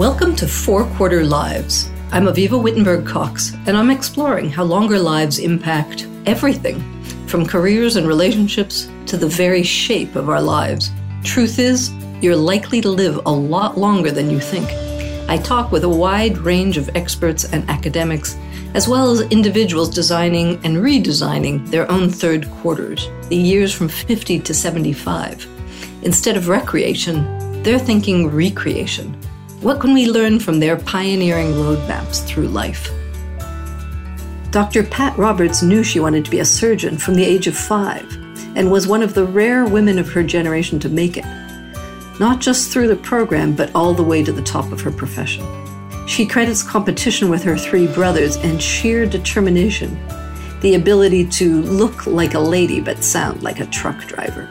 Welcome to Four Quarter Lives. I'm Avivah Wittenberg Cox, and I'm exploring how longer lives impact everything from careers and relationships to the very shape of our lives. Truth is, you're likely to live a lot longer than you think. I talk with a wide range of experts and academics, as well as individuals designing and redesigning their own third quarters, the years from 50 to 75. Instead of recreation, they're thinking recreation what can we learn from their pioneering roadmaps through life? Dr. Pat Roberts knew she wanted to be a surgeon from the age of five and was one of the rare women of her generation to make it, not just through the program, but all the way to the top of her profession. She credits competition with her three brothers and sheer determination, the ability to look like a lady but sound like a truck driver.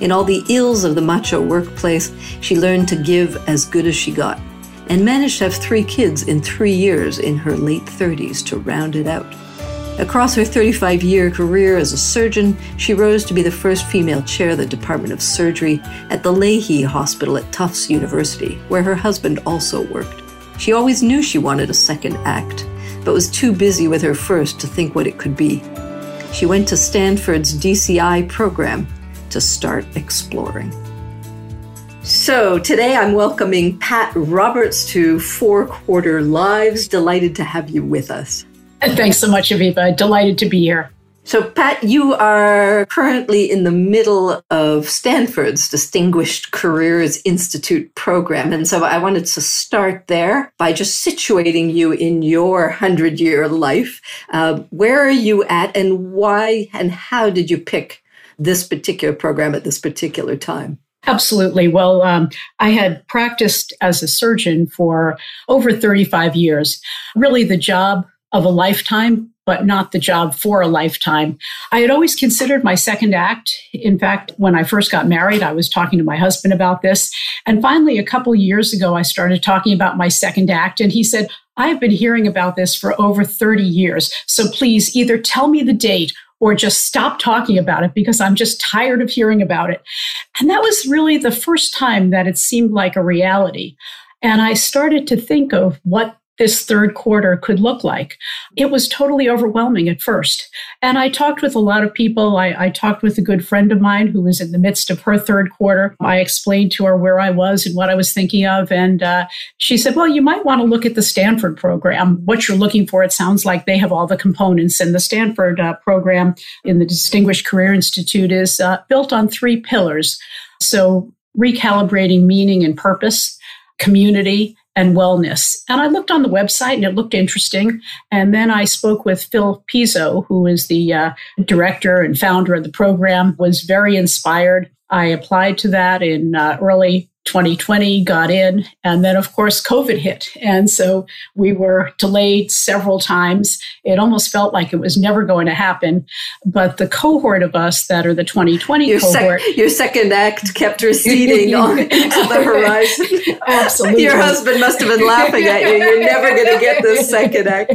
In all the ills of the macho workplace, she learned to give as good as she got and managed to have three kids in three years in her late 30s to round it out. Across her 35 year career as a surgeon, she rose to be the first female chair of the Department of Surgery at the Lahey Hospital at Tufts University, where her husband also worked. She always knew she wanted a second act, but was too busy with her first to think what it could be. She went to Stanford's DCI program to start exploring. So, today I'm welcoming Pat Roberts to Four Quarter Lives. Delighted to have you with us. Thanks so much, Avivah. Delighted to be here. So, Pat, you are currently in the middle of Stanford's Distinguished Careers Institute program. And so I wanted to start there by just situating you in your 100 year life. Uh, where are you at, and why and how did you pick this particular program at this particular time? Absolutely. Well, um, I had practiced as a surgeon for over 35 years, really the job of a lifetime, but not the job for a lifetime. I had always considered my second act. In fact, when I first got married, I was talking to my husband about this. And finally, a couple years ago, I started talking about my second act. And he said, I've been hearing about this for over 30 years. So please either tell me the date or just stop talking about it because I'm just tired of hearing about it. And that was really the first time that it seemed like a reality. And I started to think of what this third quarter could look like. It was totally overwhelming at first. And I talked with a lot of people. I, I, talked with a good friend of mine who was in the midst of her third quarter. I explained to her where I was and what I was thinking of. And uh, she said, Well, you might want to look at the Stanford program. What you're looking for, it sounds like they have all the components. And the Stanford uh, program in the Distinguished Career Institute is uh, built on three pillars. So, recalibrating meaning and purpose, community, and wellness. And I looked on the website and it looked interesting. And then I spoke with Phil Pizzo, who is the uh, director and founder of the program, was very inspired. I applied to that in uh, early 2020 got in and then of course covid hit. And so we were delayed several times. It almost felt like it was never going to happen. But the cohort of us that are the 2020 your cohort sec- your second act kept receding on into the horizon. Oh, absolutely. Your husband must have been laughing at you. You're never going to get this second act.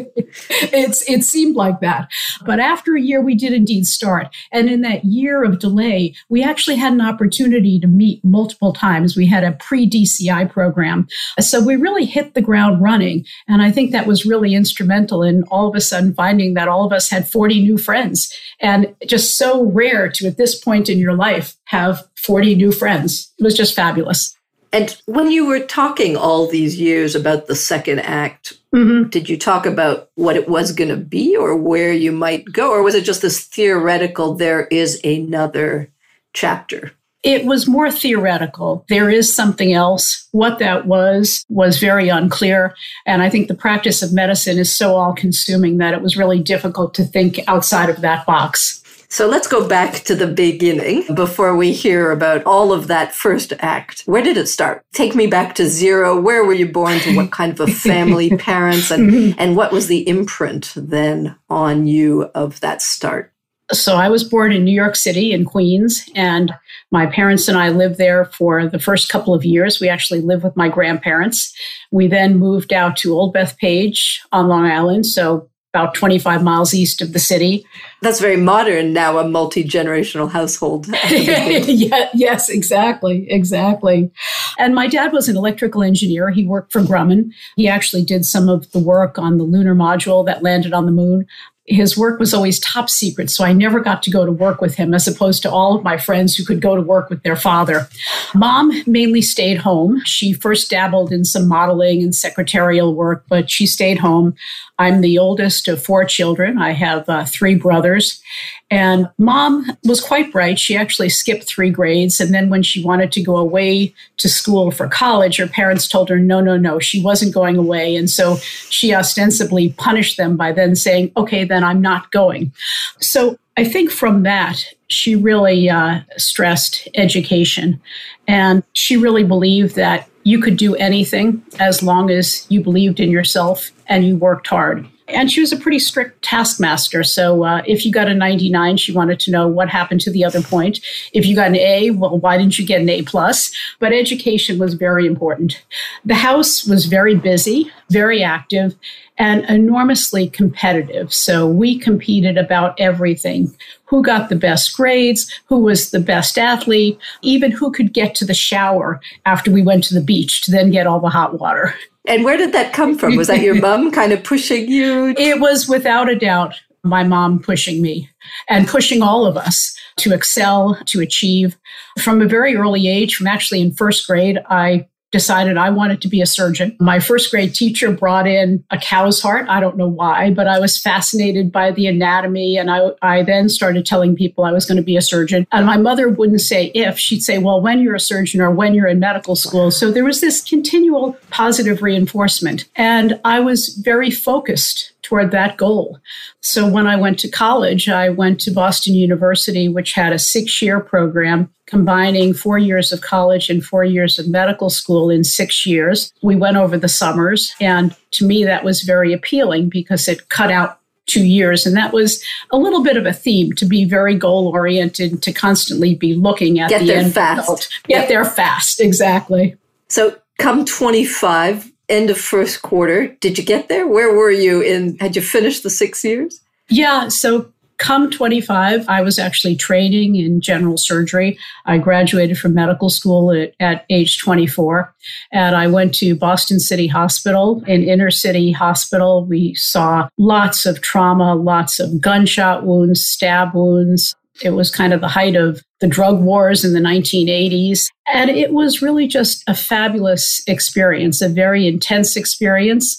It's it seemed like that. But after a year we did indeed start. And in that year of delay we actually had an opportunity to meet multiple times. We had had a pre DCI program. So we really hit the ground running. And I think that was really instrumental in all of a sudden finding that all of us had 40 new friends. And just so rare to, at this point in your life, have 40 new friends. It was just fabulous. And when you were talking all these years about the second act, mm-hmm. did you talk about what it was going to be or where you might go? Or was it just this theoretical, there is another chapter? It was more theoretical. There is something else. What that was was very unclear. And I think the practice of medicine is so all consuming that it was really difficult to think outside of that box. So let's go back to the beginning before we hear about all of that first act. Where did it start? Take me back to zero. Where were you born to what kind of a family, parents, and, mm-hmm. and what was the imprint then on you of that start? So I was born in New York City in Queens, and my parents and I lived there for the first couple of years. We actually lived with my grandparents. We then moved out to Old Bethpage on Long Island, so about 25 miles east of the city. That's very modern now, a multi generational household. yeah, yes, exactly, exactly. And my dad was an electrical engineer. He worked for Grumman. He actually did some of the work on the lunar module that landed on the moon his work was always top secret, so I never got to go to work with him, as opposed to all of my friends who could go to work with their father. Mom mainly stayed home. She first dabbled in some modeling and secretarial work, but she stayed home. I'm the oldest of four children. I have uh, three brothers. And mom was quite bright. She actually skipped three grades. And then when she wanted to go away to school for college, her parents told her, no, no, no, she wasn't going away. And so she ostensibly punished them by then saying, okay, then I'm not going. So I think from that, she really uh, stressed education. And she really believed that you could do anything as long as you believed in yourself and you worked hard. And she was a pretty strict taskmaster. So uh, if you got a 99, she wanted to know what happened to the other point. If you got an A, well, why didn't you get an A plus? But education was very important. The house was very busy, very active, and enormously competitive. So we competed about everything who got the best grades, who was the best athlete, even who could get to the shower after we went to the beach to then get all the hot water. And where did that come from? Was that your mom kind of pushing you? It was without a doubt my mom pushing me and pushing all of us to excel, to achieve. From a very early age, from actually in first grade, I decided I wanted to be a surgeon. My first grade teacher brought in a cow's heart. I don't know why, but I was fascinated by the anatomy. And I, I then started telling people I was going to be a surgeon. And my mother wouldn't say if, she'd say, well, when you're a surgeon or when you're in medical school. So there was this continual positive reinforcement. And I was very focused toward that goal. So when I went to college, I went to Boston University, which had a six year program combining four years of college and four years of medical school in six years. We went over the summers. And to me, that was very appealing because it cut out two years. And that was a little bit of a theme to be very goal oriented, to constantly be looking at Get the there end fast. result. Get yep. there fast, exactly. So come 25, end of first quarter. Did you get there? Where were you in? Had you finished the six years? Yeah. So come 25, I was actually training in general surgery. I graduated from medical school at, at, age 24, and I went to Boston City Hospital, an inner city hospital. We saw lots of trauma, lots of gunshot wounds, stab wounds. It was kind of the height of the drug wars in the 1980s. And it was really just a fabulous experience, a very intense experience.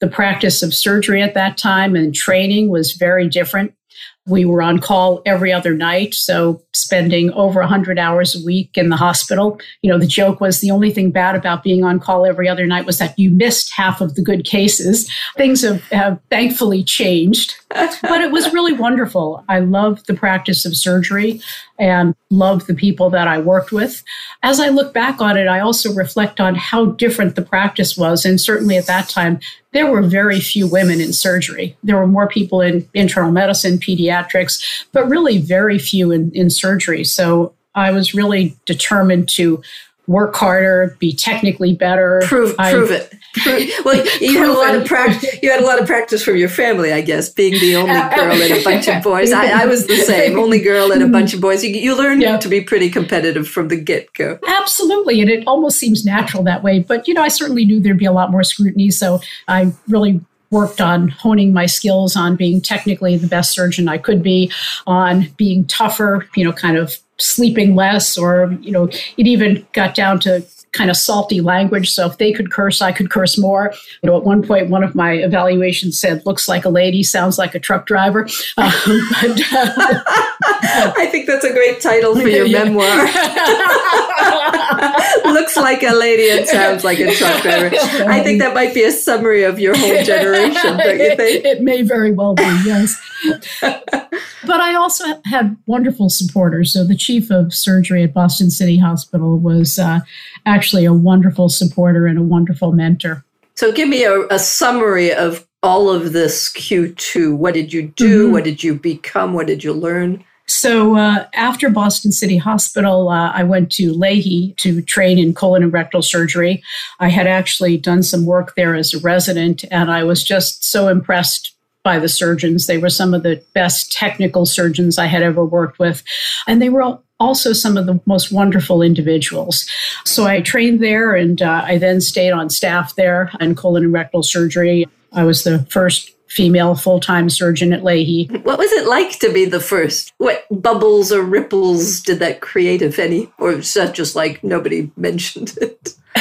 The practice of surgery at that time and training was very different. We were on call every other night, so spending over 100 hours a week in the hospital. You know, the joke was the only thing bad about being on call every other night was that you missed half of the good cases. Things have, have thankfully changed, but it was really wonderful. I love the practice of surgery and love the people that I worked with. As I look back on it, I also reflect on how different the practice was. And certainly at that time, there were very few women in surgery. There were more people in internal medicine, pediatrics, but really very few in, in surgery. So I was really determined to work harder, be technically better. Prove, I, prove it. Prove, well, you had a lot of practice. You had a lot of practice from your family, I guess, being the only girl in a bunch of boys. I, I was the same, only girl in a bunch of boys. You, you learn yeah. to be pretty competitive from the get go. Absolutely, and it almost seems natural that way. But you know, I certainly knew there'd be a lot more scrutiny, so I really worked on honing my skills on being technically the best surgeon I could be, on being tougher, you know, kind of sleeping less or you know it even got down to kind of salty language. So if they could curse i could curse more. You know at one point one of my evaluations said looks like a lady sounds like a truck driver. Um, but, uh, i think that's a great title for your yeah. memoir. Looks like a lady and sounds like a truck driver. I think that might be a summary of your whole generation don't you think? it, it may very well be yes. But I also had wonderful supporters. So the chief of surgery at Boston City Hospital was uh, actually a wonderful supporter and a wonderful mentor. So give me a, a summary of all of this Q2. What did you do? Mm-hmm. What did you become? What did you learn? So uh, after Boston City Hospital, uh, I went to Lahey to train in colon and rectal surgery. I had actually done some work there as a resident, and I was just so impressed by the surgeons. They were some of the best technical surgeons I had ever worked with. And they were all also some of the most wonderful individuals. So I trained there and uh, I then stayed on staff there in colon and rectal surgery. I was the first female full time surgeon at Lahey. What was it like to be the first? What bubbles or ripples did that create, if any? Or was that just like nobody mentioned it?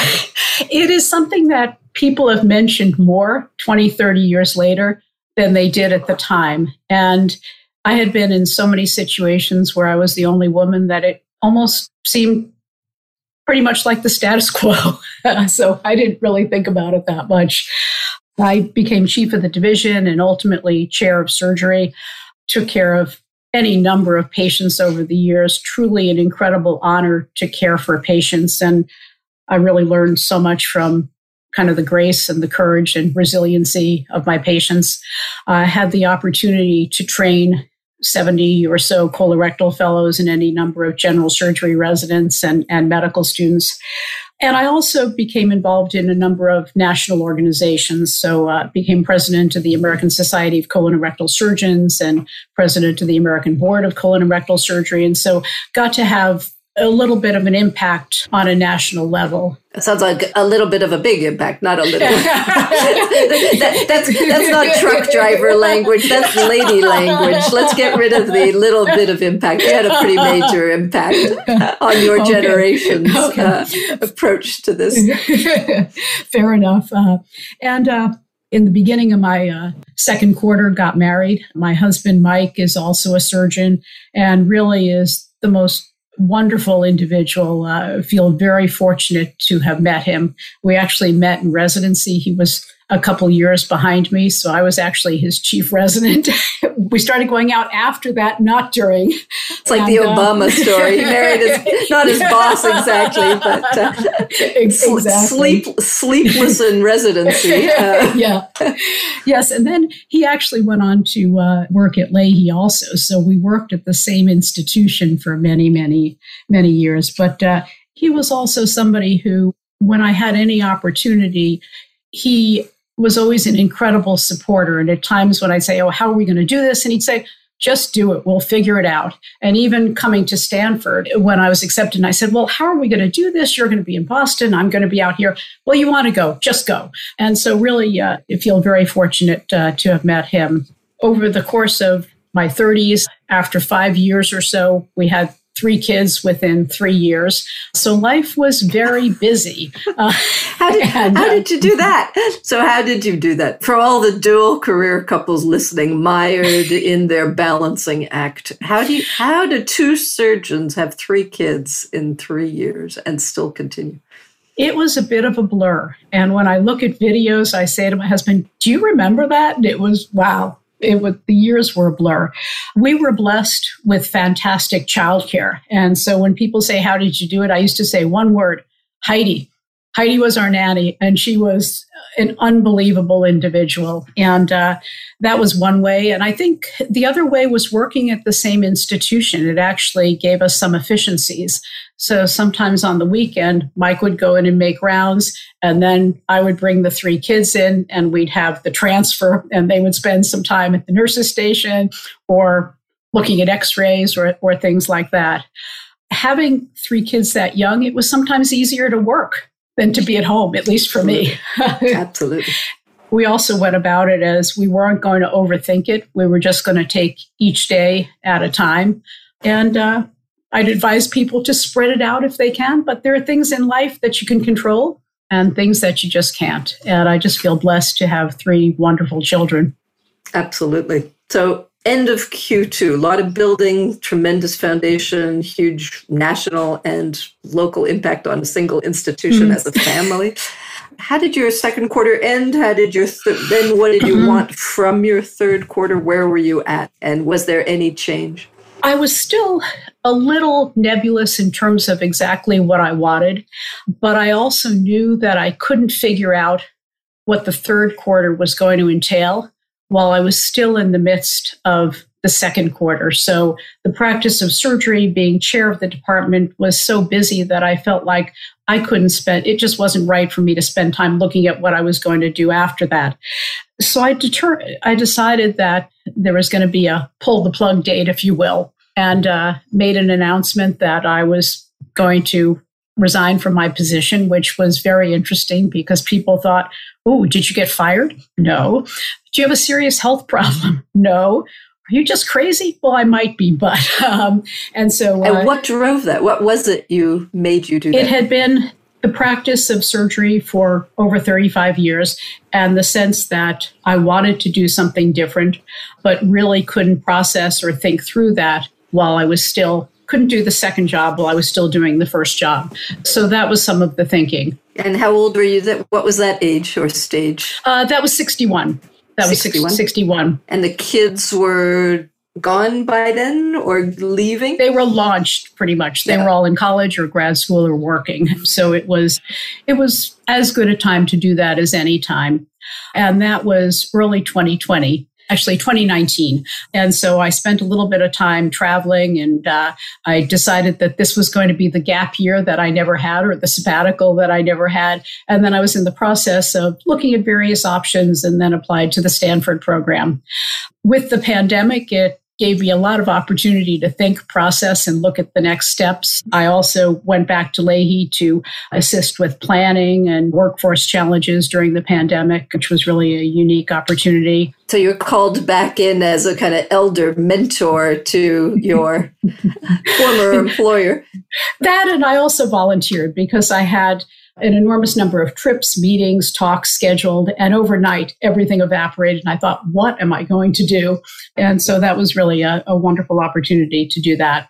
it is something that people have mentioned more 20, 30 years later than they did at the time. And I had been in so many situations where I was the only woman that it almost seemed pretty much like the status quo. so I didn't really think about it that much. I became chief of the division and ultimately chair of surgery, took care of any number of patients over the years. Truly an incredible honor to care for patients. And I really learned so much from kind of the grace and the courage and resiliency of my patients. I had the opportunity to train 70 or so colorectal fellows and any number of general surgery residents and, and medical students. And I also became involved in a number of national organizations. So uh, became president of the American Society of Colon and Rectal Surgeons and president of the American Board of Colon and Rectal Surgery. And so got to have a little bit of an impact on a national level. It sounds like a little bit of a big impact, not a little. that, that's, that's not truck driver language, that's lady language. Let's get rid of the little bit of impact. You had a pretty major impact on your okay. generation's okay. Uh, approach to this. Fair enough. Uh, and uh, in the beginning of my uh, second quarter, got married. My husband, Mike, is also a surgeon and really is the most wonderful individual. Uh, feel very fortunate to have met him. We actually met in residency. He was a couple years behind me, so I was actually his chief resident. we started going out after that, not during. It's like and, the uh, Obama uh, story. He married his not his boss exactly, but uh, exactly. sleep sleepless in residency. Uh, yeah, yes, and then he actually went on to uh, work at Lahey also. So we worked at the same institution for many, many, many years. But uh, he was also somebody who, when I had any opportunity, he was always an incredible supporter. And at times when I'd say, Oh, how are we going to do this? And he'd say, just do it. We'll figure it out. And even coming to Stanford, when I was accepted, I said, Well, how are we going to do this? You're going to be in Boston. I'm going to be out here. Well, you want to go, just go. And so, really, uh, I feel very fortunate uh, to have met him. Over the course of my 30s, after five years or so, we had three kids within three years. So life was very busy. Uh, how, did, and, how did you do that? So, how did you do that? For all the dual career couples listening, mired in their balancing act, how do you, how do two surgeons have three kids in three years and still continue? It was a bit of a blur. And when I look at videos, I say to my husband, Do you remember that? And it was, wow, it was, the years were a blur. We were blessed with fantastic childcare. And so when people say, How did you do it? I used to say one word Heidi. Heidi was our nanny, and she was an unbelievable individual. And uh, that was one way. And I think the other way was working at the same institution. It actually gave us some efficiencies. So sometimes on the weekend, Mike would go in and make rounds, and then I would bring the three kids in, and we'd have the transfer, and they would spend some time at the nurse's station or looking at x rays or, or things like that. Having three kids that young, it was sometimes easier to work than to be at home, at least for me. Absolutely. we also went about it as we weren't going to overthink it. We were just going to take each day at a time. And uh, I'd advise people to spread it out if they can, but there are things in life that you can control and things that you just can't. And I just feel blessed to have three wonderful children. Absolutely. So, end of Q2, a lot of building, tremendous foundation, huge national and local impact on a single institution mm. as a family. How did your second quarter end? How did your th- then what did you mm-hmm. want from your third quarter? Where were you at? And was there any change? I was still a little nebulous in terms of exactly what I wanted, but I also knew that I couldn't figure out what the third quarter was going to entail while I was still in the midst of the second quarter. So the practice of surgery, being chair of the department, was so busy that I felt like I couldn't spend, it just wasn't right for me to spend time looking at what I was going to do after that. So I deter, I decided that there was going to be a pull the plug date, if you will. and uh, made an announcement that I was going to resign from my position, which was very interesting because people thought, oh, did you get fired? No. Do you have a serious health problem? No. Are you just crazy? Well, I might be, but um, and so. Uh, and what drove that? What was it you made you do that? It had been the practice of surgery for over 35 years and the sense that I wanted to do something different, but really couldn't process or think through that while I was still couldn't do the second job while I was still doing the first job. So that was some of the thinking. And how old were you? That what was that age or stage? Uh, that was 61. That 61? was 61. And the kids were gone by then or leaving? They were launched pretty much. They yeah. were all in college or grad school or working. So it was it was as good a time to do that as any time. And that was early 2020 actually 2019. And so I spent a little bit of time traveling and uh, I decided that this was going to be the gap year that I never had or the sabbatical that I never had. And then I was in the process of looking at various options and then applied to the Stanford program. With the pandemic, it gave me a lot of opportunity to think, process, and look at the next steps. I also went back to Lahey to assist with planning and workforce challenges during the pandemic, which was really a unique opportunity. So you're called back in as a kind of elder mentor to your former employer. That, and I also volunteered because I had an enormous number of trips, meetings, talks scheduled, and overnight everything evaporated. And I thought, what am I going to do? And so that was really a, a wonderful opportunity to do that.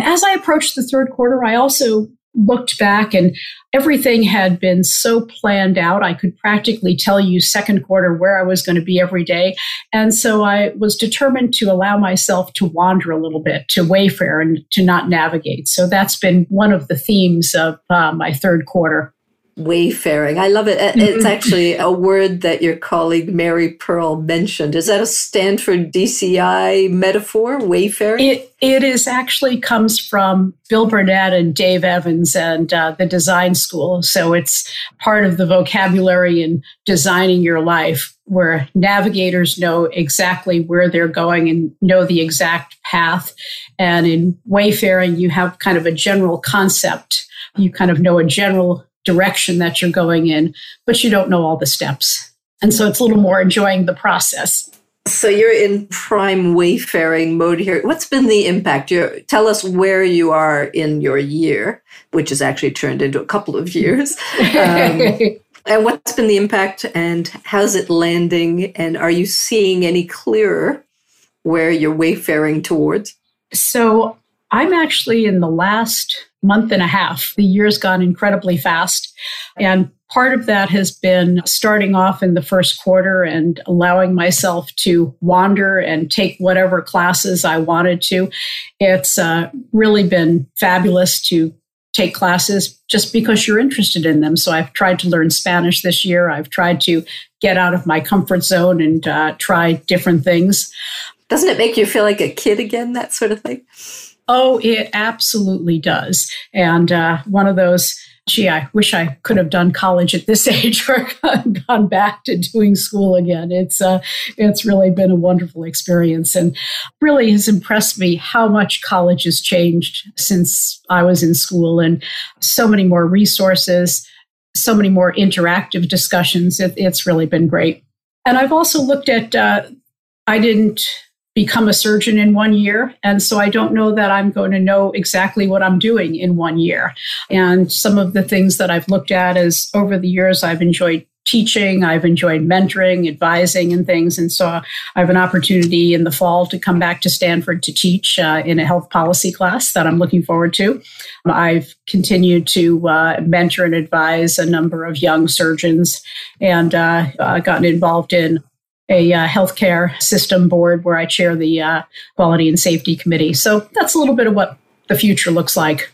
As I approached the third quarter, I also looked back and everything had been so planned out. I could practically tell you second quarter where I was going to be every day. And so I was determined to allow myself to wander a little bit, to wayfare and to not navigate. So that's been one of the themes of uh, my third quarter wayfaring. I love it. It's actually a word that your colleague Mary Pearl mentioned. Is that a Stanford DCI metaphor, wayfaring? It, it is actually comes from Bill Burnett and Dave Evans and uh, the design school. So it's part of the vocabulary in designing your life where navigators know exactly where they're going and know the exact path. And in wayfaring, you have kind of a general concept. You kind of know a general direction that you're going in, but you don't know all the steps. And so it's a little more enjoying the process. So you're in prime wayfaring mode here. What's been the impact? you tell us where you are in your year, which has actually turned into a couple of years. Um, and what's been the impact and how's it landing? And are you seeing any clearer where you're wayfaring towards? So I'm actually in the last month and a half. The year's gone incredibly fast. And part of that has been starting off in the first quarter and allowing myself to wander and take whatever classes I wanted to. It's uh, really been fabulous to take classes just because you're interested in them. So I've tried to learn Spanish this year. I've tried to get out of my comfort zone and uh, try different things. Doesn't it make you feel like a kid again, that sort of thing? Oh, it absolutely does. And uh, one of those, gee, I wish I could have done college at this age or gone back to doing school again. It's uh, it's really been a wonderful experience, and really has impressed me how much college has changed since I was in school, and so many more resources, so many more interactive discussions. It, it's really been great. And I've also looked at. Uh, I didn't become a surgeon in one year. And so I don't know that I'm going to know exactly what I'm doing in one year. And some of the things that I've looked at is over the years, I've enjoyed teaching, I've enjoyed mentoring, advising, and things. And so I have an opportunity in the fall to come back to Stanford to teach uh, in a health policy class that I'm looking forward to. I've continued to uh, mentor and advise a number of young surgeons and uh, gotten involved in a uh, healthcare system board where I chair the uh, quality and safety committee. So that's a little bit of what the future looks like.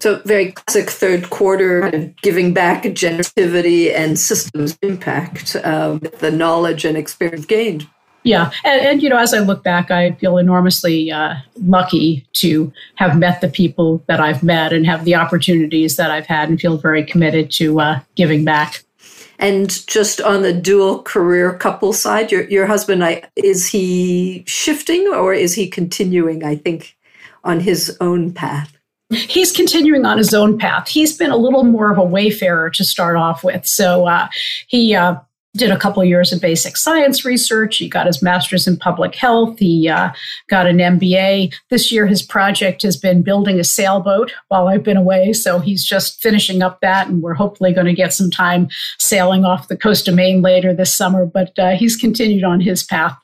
So very classic third quarter kind of giving back generativity and systems impact with the knowledge and experience gained. Yeah, and, and, you know, as I look back, I feel enormously uh, lucky to have met the people that I've met and have the opportunities that I've had, and feel very committed to uh, giving back. And just on the dual career couple side, your your husband, I, is he shifting or is he continuing? I think on his own path? He's continuing on his own path. He's been a little more of a wayfarer to start off with. So uh, he uh, did a couple of years of basic science research. He got his master's in public health. He uh, got an MBA. This year, his project has been building a sailboat while I've been away. So he's just finishing up that, and we're hopefully going to get some time sailing off the coast of Maine later this summer. But uh, he's continued on his path.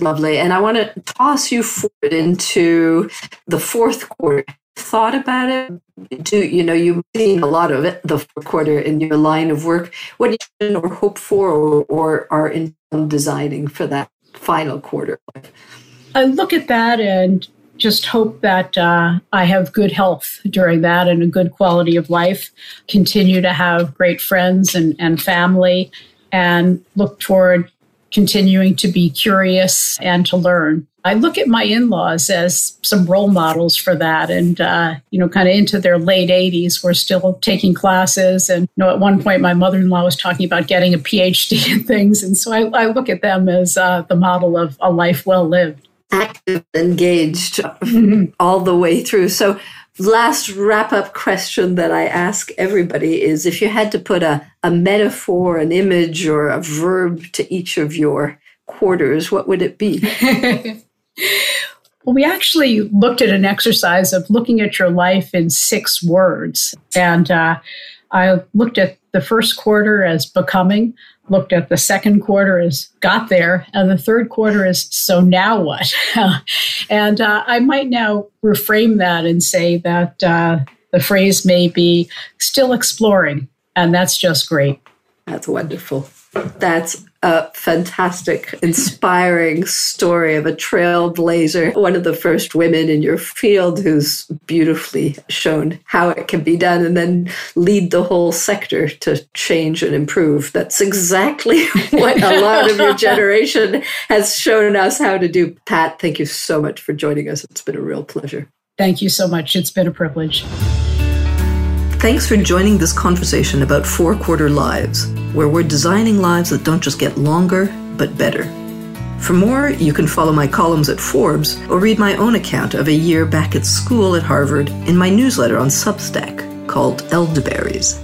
Lovely. And I want to toss you forward into the fourth quarter thought about it? Do you know you've seen a lot of it the fourth quarter in your line of work? What do you or hope for, or, or are in designing for that final quarter? I look at that and just hope that uh, I have good health during that and a good quality of life. Continue to have great friends and, and family, and look toward continuing to be curious and to learn. I look at my in laws as some role models for that. And, uh, you know, kind of into their late 80s, we're still taking classes. And, you know, at one point, my mother in law was talking about getting a PhD and things. And so I, I look at them as uh, the model of a life well lived. Active, engaged mm-hmm. all the way through. So, last wrap up question that I ask everybody is if you had to put a, a metaphor, an image, or a verb to each of your quarters, what would it be? Well, we actually looked at an exercise of looking at your life in six words. And uh, I looked at the first quarter as becoming, looked at the second quarter as got there, and the third quarter is so now what? and uh, I might now reframe that and say that uh, the phrase may be still exploring, and that's just great. That's wonderful. That's a fantastic, inspiring story of a trailblazer, one of the first women in your field who's beautifully shown how it can be done and then lead the whole sector to change and improve. That's exactly what a lot of your generation has shown us how to do. Pat, thank you so much for joining us. It's been a real pleasure. Thank you so much. It's been a privilege. Thanks for joining this conversation about four quarter lives, where we're designing lives that don't just get longer, but better. For more, you can follow my columns at Forbes or read my own account of a year back at school at Harvard in my newsletter on Substack called Elderberries.